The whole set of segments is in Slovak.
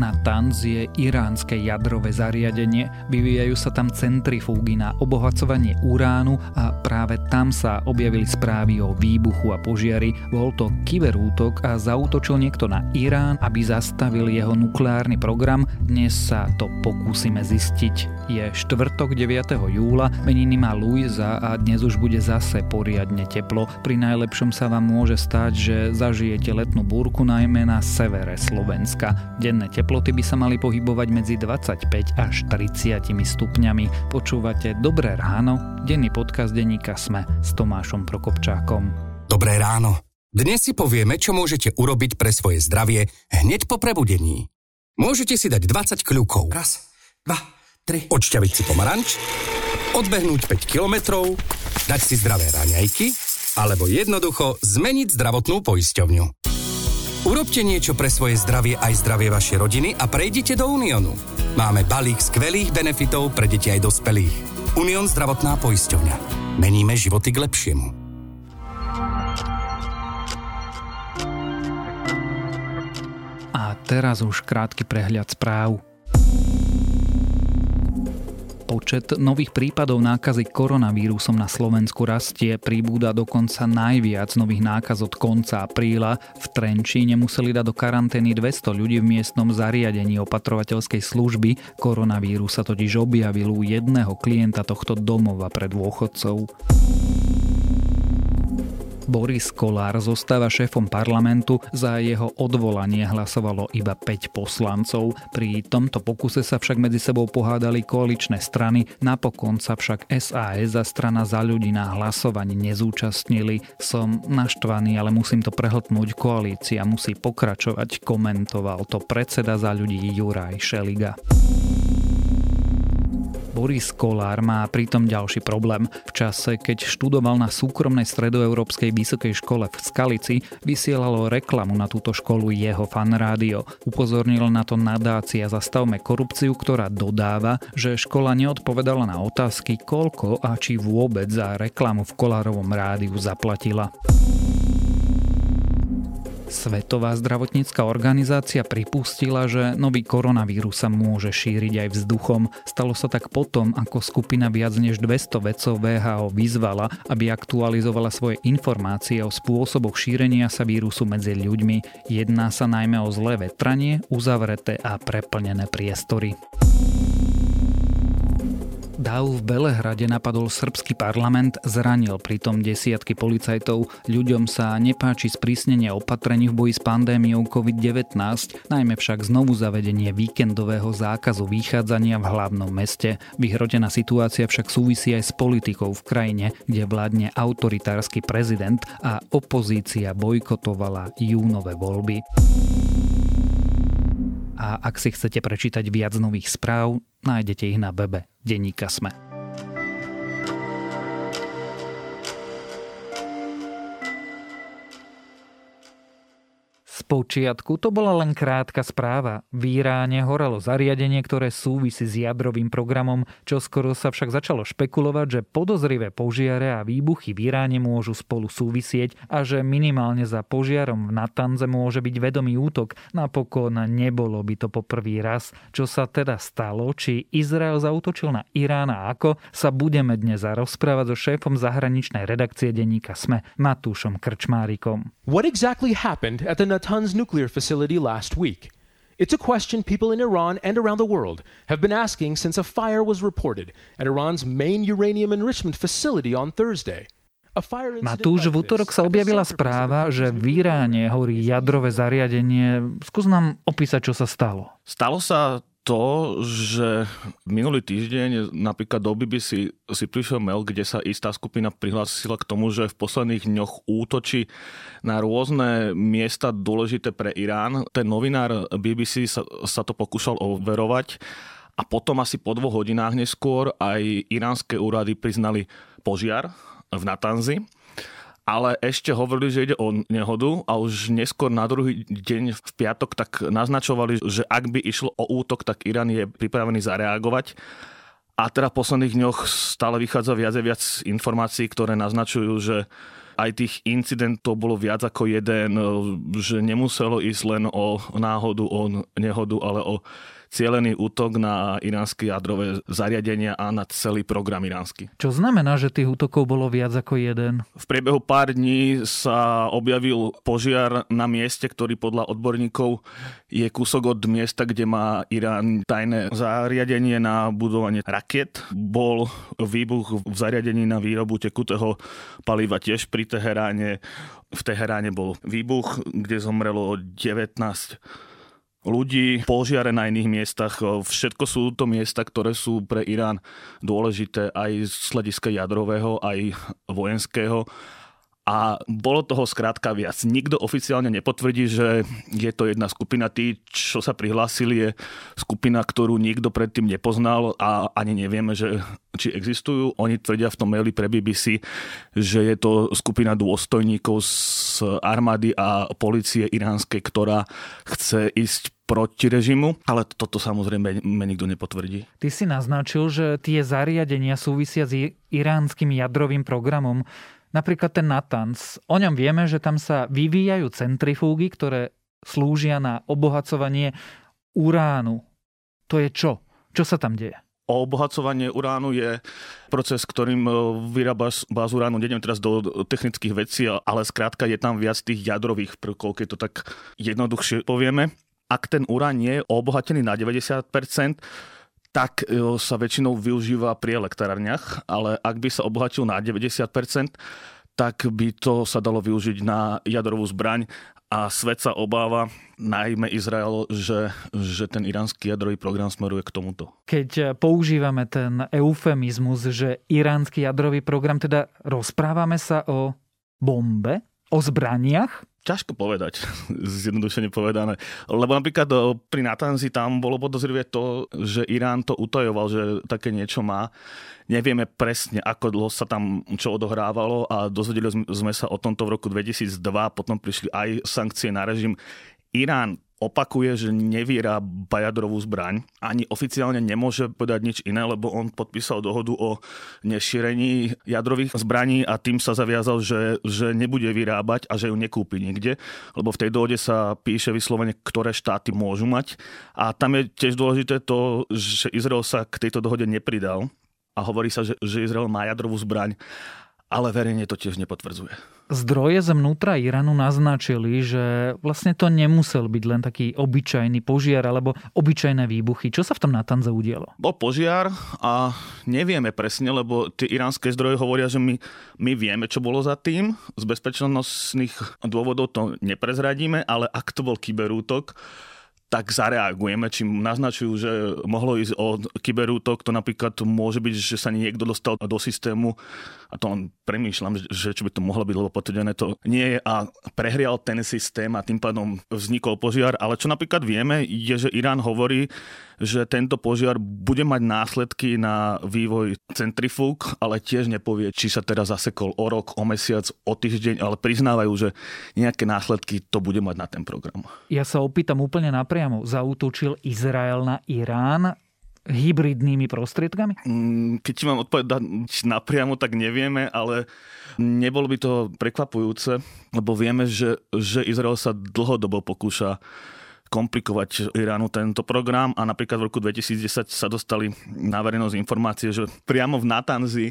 Natanz je iránske jadrové zariadenie, vyvíjajú sa tam centrifúgy na obohacovanie uránu a práve tam sa objavili správy o výbuchu a požiari. Bol to kyberútok a zautočil niekto na Irán, aby zastavil jeho nukleárny program. Dnes sa to pokúsime zistiť. Je štvrtok 9. júla, meniny má Luisa a dnes už bude zase poriadne teplo. Pri najlepšom sa vám môže stať, že zažijete letnú búrku najmä na severe Slovenska. Denné teploty by sa mali pohybovať medzi 25 až 30 stupňami. Počúvate Dobré ráno, denný podcast denníka Sme s Tomášom Prokopčákom. Dobré ráno. Dnes si povieme, čo môžete urobiť pre svoje zdravie hneď po prebudení. Môžete si dať 20 kľúkov. Raz, dva, tri. Odšťaviť si pomaranč, odbehnúť 5 kilometrov, dať si zdravé raňajky, alebo jednoducho zmeniť zdravotnú poisťovňu. Urobte niečo pre svoje zdravie aj zdravie vašej rodiny a prejdite do Uniónu. Máme balík skvelých benefitov pre deti aj dospelých. Unión zdravotná poisťovňa. Meníme životy k lepšiemu. A teraz už krátky prehľad správ. Počet nových prípadov nákazy koronavírusom na Slovensku rastie, pribúda dokonca najviac nových nákaz od konca apríla. V Trenčíne museli dať do karantény 200 ľudí v miestnom zariadení opatrovateľskej služby. Koronavírus sa totiž objavil u jedného klienta tohto domova pre dôchodcov. Boris Kolár zostáva šéfom parlamentu, za jeho odvolanie hlasovalo iba 5 poslancov. Pri tomto pokuse sa však medzi sebou pohádali koaličné strany, napokon sa však SAS a strana za ľudí na hlasovaní nezúčastnili. Som naštvaný, ale musím to prehltnúť, koalícia musí pokračovať, komentoval to predseda za ľudí Juraj Šeliga. Boris Kolár má pritom ďalší problém. V čase, keď študoval na súkromnej stredoeurópskej vysokej škole v Skalici, vysielalo reklamu na túto školu jeho fan rádio. Upozornil na to nadácia Zastavme korupciu, ktorá dodáva, že škola neodpovedala na otázky, koľko a či vôbec za reklamu v Kolárovom rádiu zaplatila. Svetová zdravotnícka organizácia pripustila, že nový koronavírus sa môže šíriť aj vzduchom. Stalo sa tak potom, ako skupina viac než 200 vedcov VHO vyzvala, aby aktualizovala svoje informácie o spôsoboch šírenia sa vírusu medzi ľuďmi. Jedná sa najmä o zlé vetranie, uzavreté a preplnené priestory. Dáv v Belehrade napadol srbský parlament, zranil pritom desiatky policajtov. Ľuďom sa nepáči sprísnenie opatrení v boji s pandémiou COVID-19, najmä však znovu zavedenie víkendového zákazu vychádzania v hlavnom meste. Vyhrotená situácia však súvisí aj s politikou v krajine, kde vládne autoritársky prezident a opozícia bojkotovala júnové voľby. A ak si chcete prečítať viac nových správ, nájdete ich na webe denníka Sme. Počiatku to bola len krátka správa. V Iráne horelo zariadenie, ktoré súvisí s jadrovým programom, čo skoro sa však začalo špekulovať, že podozrivé požiare a výbuchy v Iráne môžu spolu súvisieť a že minimálne za požiarom v Natanze môže byť vedomý útok. Napokon nebolo by to po prvý raz. Čo sa teda stalo, či Izrael zautočil na Irán a ako, sa budeme dnes rozprávať so šéfom zahraničnej redakcie denníka SME, Matúšom Krčmárikom. What exactly happened at the Natanz Natanz nuclear facility last week. It's a question people in Iran and around the world have been asking since a fire was reported at Iran's main uranium enrichment facility on Thursday. Matúš, v útorok sa objavila správa, že v Iráne horí jadrové zariadenie. Skús nám opísať, čo sa stalo. Stalo sa to, že minulý týždeň napríklad do BBC si prišiel mail, kde sa istá skupina prihlásila k tomu, že v posledných dňoch útočí na rôzne miesta dôležité pre Irán. Ten novinár BBC sa, sa to pokúšal overovať a potom asi po dvoch hodinách neskôr aj iránske úrady priznali požiar v Natanzi ale ešte hovorili, že ide o nehodu a už neskôr na druhý deň v piatok tak naznačovali, že ak by išlo o útok, tak Irán je pripravený zareagovať. A teda v posledných dňoch stále vychádza viac a viac informácií, ktoré naznačujú, že aj tých incidentov bolo viac ako jeden, že nemuselo ísť len o náhodu, o nehodu, ale o cielený útok na iránske jadrové zariadenia a na celý program iránsky. Čo znamená, že tých útokov bolo viac ako jeden? V priebehu pár dní sa objavil požiar na mieste, ktorý podľa odborníkov je kúsok od miesta, kde má Irán tajné zariadenie na budovanie raket. Bol výbuch v zariadení na výrobu tekutého paliva tiež pri Teheráne. V Teheráne bol výbuch, kde zomrelo 19 ľudí, požiare na iných miestach. Všetko sú to miesta, ktoré sú pre Irán dôležité aj z hľadiska jadrového, aj vojenského a bolo toho skrátka viac. Nikto oficiálne nepotvrdí, že je to jedna skupina. Tí, čo sa prihlásili, je skupina, ktorú nikto predtým nepoznal a ani nevieme, že, či existujú. Oni tvrdia v tom maili pre BBC, že je to skupina dôstojníkov z armády a policie iránskej, ktorá chce ísť proti režimu, ale toto samozrejme nikto nepotvrdí. Ty si naznačil, že tie zariadenia súvisia s iránskym jadrovým programom Napríklad ten Natanz. O ňom vieme, že tam sa vyvíjajú centrifúgy, ktoré slúžia na obohacovanie uránu. To je čo? Čo sa tam deje? Obohacovanie uránu je proces, ktorým e, vyrábaš bázu uránu. Nejdem teraz do technických vecí, ale skrátka je tam viac tých jadrových prvkov, keď to tak jednoduchšie povieme. Ak ten urán je obohatený na 90%, tak e, sa väčšinou využíva pri elektrárniach, ale ak by sa obohatil na 90%, tak by to sa dalo využiť na jadrovú zbraň a svet sa obáva, najmä Izrael, že, že ten iránsky jadrový program smeruje k tomuto. Keď používame ten eufemizmus, že iránsky jadrový program, teda rozprávame sa o bombe, o zbraniach? Ťažko povedať, zjednodušene povedané. Lebo napríklad pri Natanzi tam bolo podozrivé to, že Irán to utajoval, že také niečo má. Nevieme presne, ako dlho sa tam čo odohrávalo a dozvedeli sme sa o tomto v roku 2002, potom prišli aj sankcie na režim. Irán opakuje, že nevyrába jadrovú zbraň. Ani oficiálne nemôže povedať nič iné, lebo on podpísal dohodu o nešírení jadrových zbraní a tým sa zaviazal, že, že nebude vyrábať a že ju nekúpi nikde, lebo v tej dohode sa píše vyslovene, ktoré štáty môžu mať. A tam je tiež dôležité to, že Izrael sa k tejto dohode nepridal a hovorí sa, že, že Izrael má jadrovú zbraň ale verejne to tiež nepotvrdzuje. Zdroje vnútra Iránu naznačili, že vlastne to nemusel byť len taký obyčajný požiar alebo obyčajné výbuchy. Čo sa v tom Natanze udialo? Bol požiar a nevieme presne, lebo tie iránske zdroje hovoria, že my, my vieme, čo bolo za tým. Z bezpečnostných dôvodov to neprezradíme, ale ak to bol kyberútok, tak zareagujeme, čím naznačujú, že mohlo ísť o kyberútok, to napríklad môže byť, že sa niekto dostal do systému a to len premýšľam, že čo by to mohlo byť, lebo potvrdené to nie je a prehrial ten systém a tým pádom vznikol požiar, ale čo napríklad vieme, je, že Irán hovorí, že tento požiar bude mať následky na vývoj centrifúg, ale tiež nepovie, či sa teda zasekol o rok, o mesiac, o týždeň, ale priznávajú, že nejaké následky to bude mať na ten program. Ja sa opýtam úplne napriek priamo zautočil Izrael na Irán hybridnými prostriedkami? Mm, keď ti mám odpovedať napriamo, tak nevieme, ale nebolo by to prekvapujúce, lebo vieme, že, že Izrael sa dlhodobo pokúša komplikovať Iránu tento program a napríklad v roku 2010 sa dostali na verejnosť informácie, že priamo v Natanzi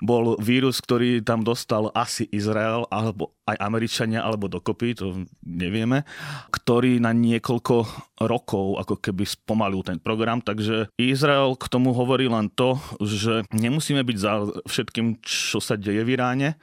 bol vírus, ktorý tam dostal asi Izrael alebo aj Američania alebo dokopy, to nevieme, ktorý na niekoľko rokov ako keby spomalil ten program, takže Izrael k tomu hovorí len to, že nemusíme byť za všetkým, čo sa deje v Iráne.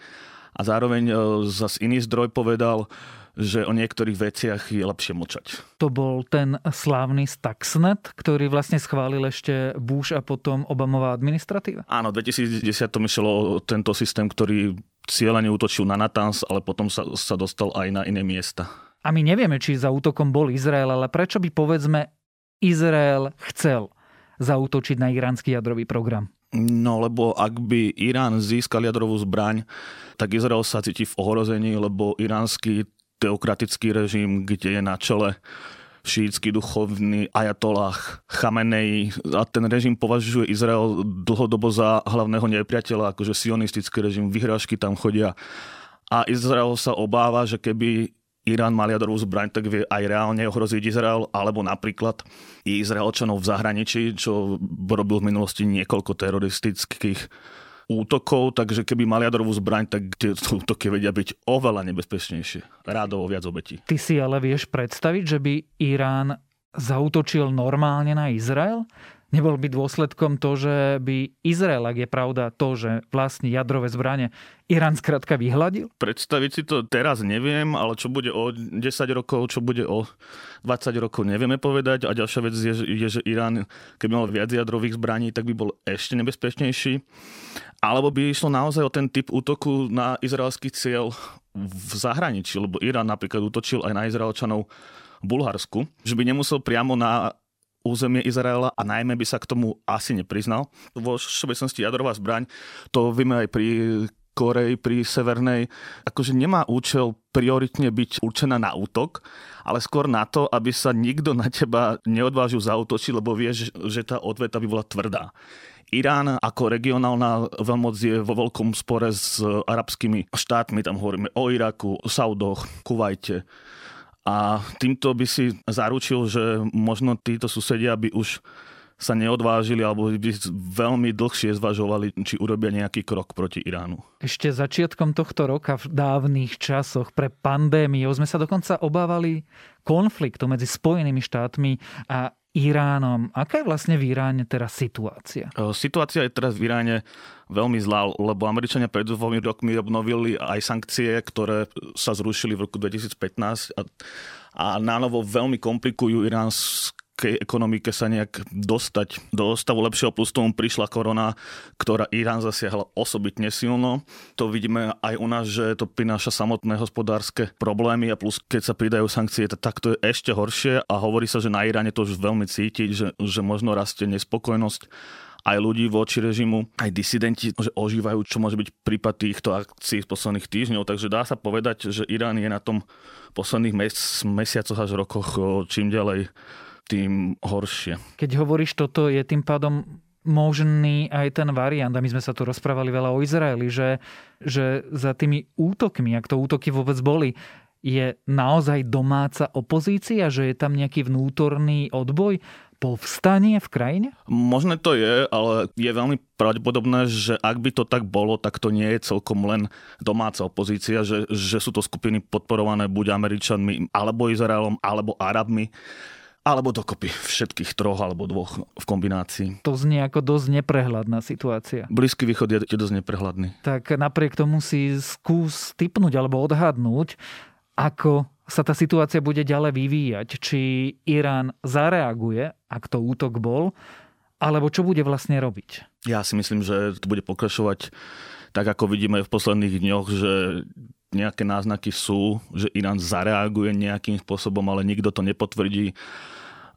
A zároveň e, zase iný zdroj povedal, že o niektorých veciach je lepšie mlčať. To bol ten slávny Stuxnet, ktorý vlastne schválil ešte Bush a potom Obamová administratíva? Áno, v 2010 išlo tento systém, ktorý cieľane útočil na Natanz, ale potom sa, sa dostal aj na iné miesta. A my nevieme, či za útokom bol Izrael, ale prečo by povedzme Izrael chcel zautočiť na iránsky jadrový program? No lebo ak by Irán získal jadrovú zbraň, tak Izrael sa cíti v ohrození, lebo iránsky teokratický režim, kde je na čele šítsky duchovný ajatolách Chamenei. A ten režim považuje Izrael dlhodobo za hlavného nepriateľa, akože sionistický režim, vyhrážky tam chodia. A Izrael sa obáva, že keby Irán mal jadrovú zbraň, tak vie aj reálne ohroziť Izrael, alebo napríklad i Izraelčanov v zahraničí, čo robil v minulosti niekoľko teroristických útokov, takže keby mali jadrovú zbraň, tak tie útoky vedia byť oveľa nebezpečnejšie. Rádovo viac obetí. Ty si ale vieš predstaviť, že by Irán zautočil normálne na Izrael? Nebol by dôsledkom to, že by Izrael, ak je pravda to, že vlastní jadrové zbranie, Irán skrátka vyhľadil? Predstaviť si to teraz neviem, ale čo bude o 10 rokov, čo bude o 20 rokov, nevieme povedať. A ďalšia vec je, je že Irán, keby mal viac jadrových zbraní, tak by bol ešte nebezpečnejší. Alebo by išlo naozaj o ten typ útoku na izraelský cieľ v zahraničí, lebo Irán napríklad útočil aj na Izraelčanov Bulharsku, že by nemusel priamo na územie Izraela a najmä by sa k tomu asi nepriznal. Vo všeobecnosti jadrová zbraň, to vieme aj pri Koreji, pri Severnej, akože nemá účel prioritne byť určená na útok, ale skôr na to, aby sa nikto na teba neodvážil zautočiť, lebo vie, že tá odveta by bola tvrdá. Irán ako regionálna veľmoc je vo veľkom spore s arabskými štátmi, tam hovoríme o Iraku, o Saudoch, Kuvajte, a týmto by si zaručil, že možno títo susedia by už sa neodvážili alebo by veľmi dlhšie zvažovali, či urobia nejaký krok proti Iránu. Ešte začiatkom tohto roka v dávnych časoch pre pandémiu sme sa dokonca obávali konfliktu medzi Spojenými štátmi a Iránom. Aká je vlastne v Iráne teraz situácia? Situácia je teraz v Iráne veľmi zlá, lebo Američania pred dvomi rokmi obnovili aj sankcie, ktoré sa zrušili v roku 2015 a, a nánovo veľmi komplikujú iránsk iránskej ekonomike sa nejak dostať do stavu lepšieho, plus tomu prišla korona, ktorá Irán zasiahla osobitne silno. To vidíme aj u nás, že to prináša samotné hospodárske problémy a plus keď sa pridajú sankcie, tak to je ešte horšie a hovorí sa, že na Iráne to už veľmi cítiť, že, že možno rastie nespokojnosť aj ľudí voči režimu, aj disidenti, že ožívajú, čo môže byť prípad týchto akcií z posledných týždňov. Takže dá sa povedať, že Irán je na tom posledných mes- mesiacoch až rokoch čím ďalej tým horšie. Keď hovoríš toto, je tým pádom možný aj ten variant, a my sme sa tu rozprávali veľa o Izraeli, že, že za tými útokmi, ak to útoky vôbec boli, je naozaj domáca opozícia, že je tam nejaký vnútorný odboj, povstanie v krajine? Možné to je, ale je veľmi pravdepodobné, že ak by to tak bolo, tak to nie je celkom len domáca opozícia, že, že sú to skupiny podporované buď Američanmi, alebo Izraelom, alebo Arabmi alebo dokopy všetkých troch alebo dvoch v kombinácii. To znie ako dosť neprehľadná situácia. Blízky východ je, dosť neprehľadný. Tak napriek tomu si skús typnúť alebo odhadnúť, ako sa tá situácia bude ďalej vyvíjať. Či Irán zareaguje, ak to útok bol, alebo čo bude vlastne robiť? Ja si myslím, že to bude pokračovať tak, ako vidíme v posledných dňoch, že nejaké náznaky sú, že Irán zareaguje nejakým spôsobom, ale nikto to nepotvrdí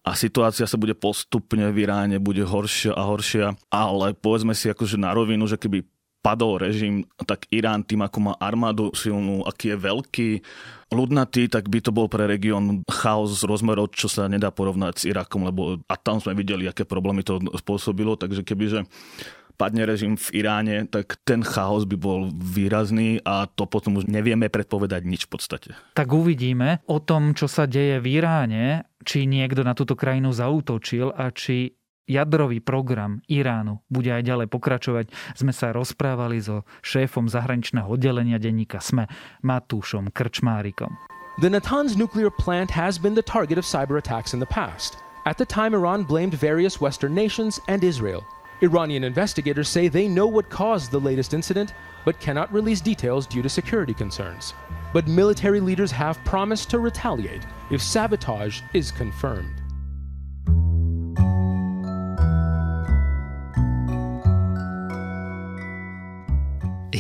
a situácia sa bude postupne v Iráne, bude horšia a horšia, ale povedzme si akože na rovinu, že keby padol režim, tak Irán tým, ako má armádu silnú, aký je veľký, ľudnatý, tak by to bol pre región chaos z rozmerov, čo sa nedá porovnať s Irakom, lebo a tam sme videli, aké problémy to spôsobilo, takže kebyže padne režim v Iráne, tak ten chaos by bol výrazný a to potom už nevieme predpovedať nič v podstate. Tak uvidíme o tom, čo sa deje v Iráne, či niekto na túto krajinu zautočil a či jadrový program Iránu bude aj ďalej pokračovať. Sme sa rozprávali so šéfom zahraničného oddelenia denníka SME Matúšom Krčmárikom. The Natanz nuclear plant has been the target of cyber attacks in the past. At the time, Iran blamed various Western nations and Israel. Iranian investigators say they know what caused the latest incident, but cannot release details due to security concerns. But military leaders have promised to retaliate if sabotage is confirmed.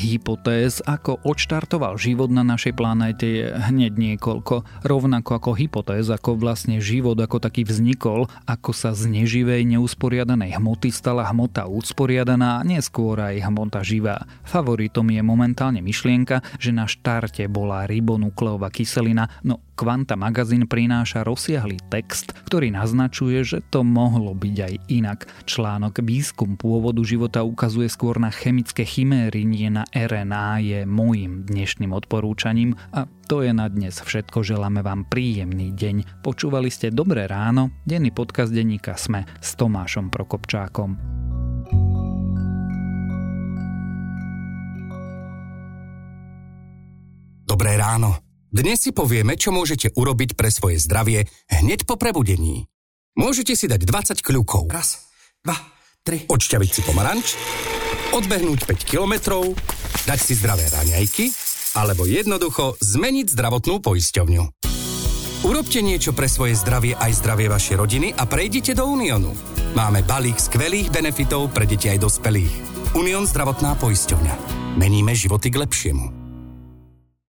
Hypotéz, ako odštartoval život na našej planéte je hneď niekoľko. Rovnako ako hypotéz, ako vlastne život ako taký vznikol, ako sa z neživej neusporiadanej hmoty stala hmota usporiadaná a neskôr aj hmota živá. Favoritom je momentálne myšlienka, že na štarte bola ribonukleová kyselina, no Kvanta magazín prináša rozsiahlý text, ktorý naznačuje, že to mohlo byť aj inak. Článok Výskum pôvodu života ukazuje skôr na chemické chiméry, nie na RNA je môjim dnešným odporúčaním a to je na dnes všetko. Želáme vám príjemný deň. Počúvali ste Dobré ráno, denný podcast denníka Sme s Tomášom Prokopčákom. Dobré ráno. Dnes si povieme, čo môžete urobiť pre svoje zdravie hneď po prebudení. Môžete si dať 20 kľúkov. Raz, dva, tri. Odšťaviť si pomaranč, odbehnúť 5 kilometrov, dať si zdravé raňajky, alebo jednoducho zmeniť zdravotnú poisťovňu. Urobte niečo pre svoje zdravie aj zdravie vašej rodiny a prejdite do Uniónu. Máme balík skvelých benefitov pre deti aj dospelých. Unión zdravotná poisťovňa. Meníme životy k lepšiemu.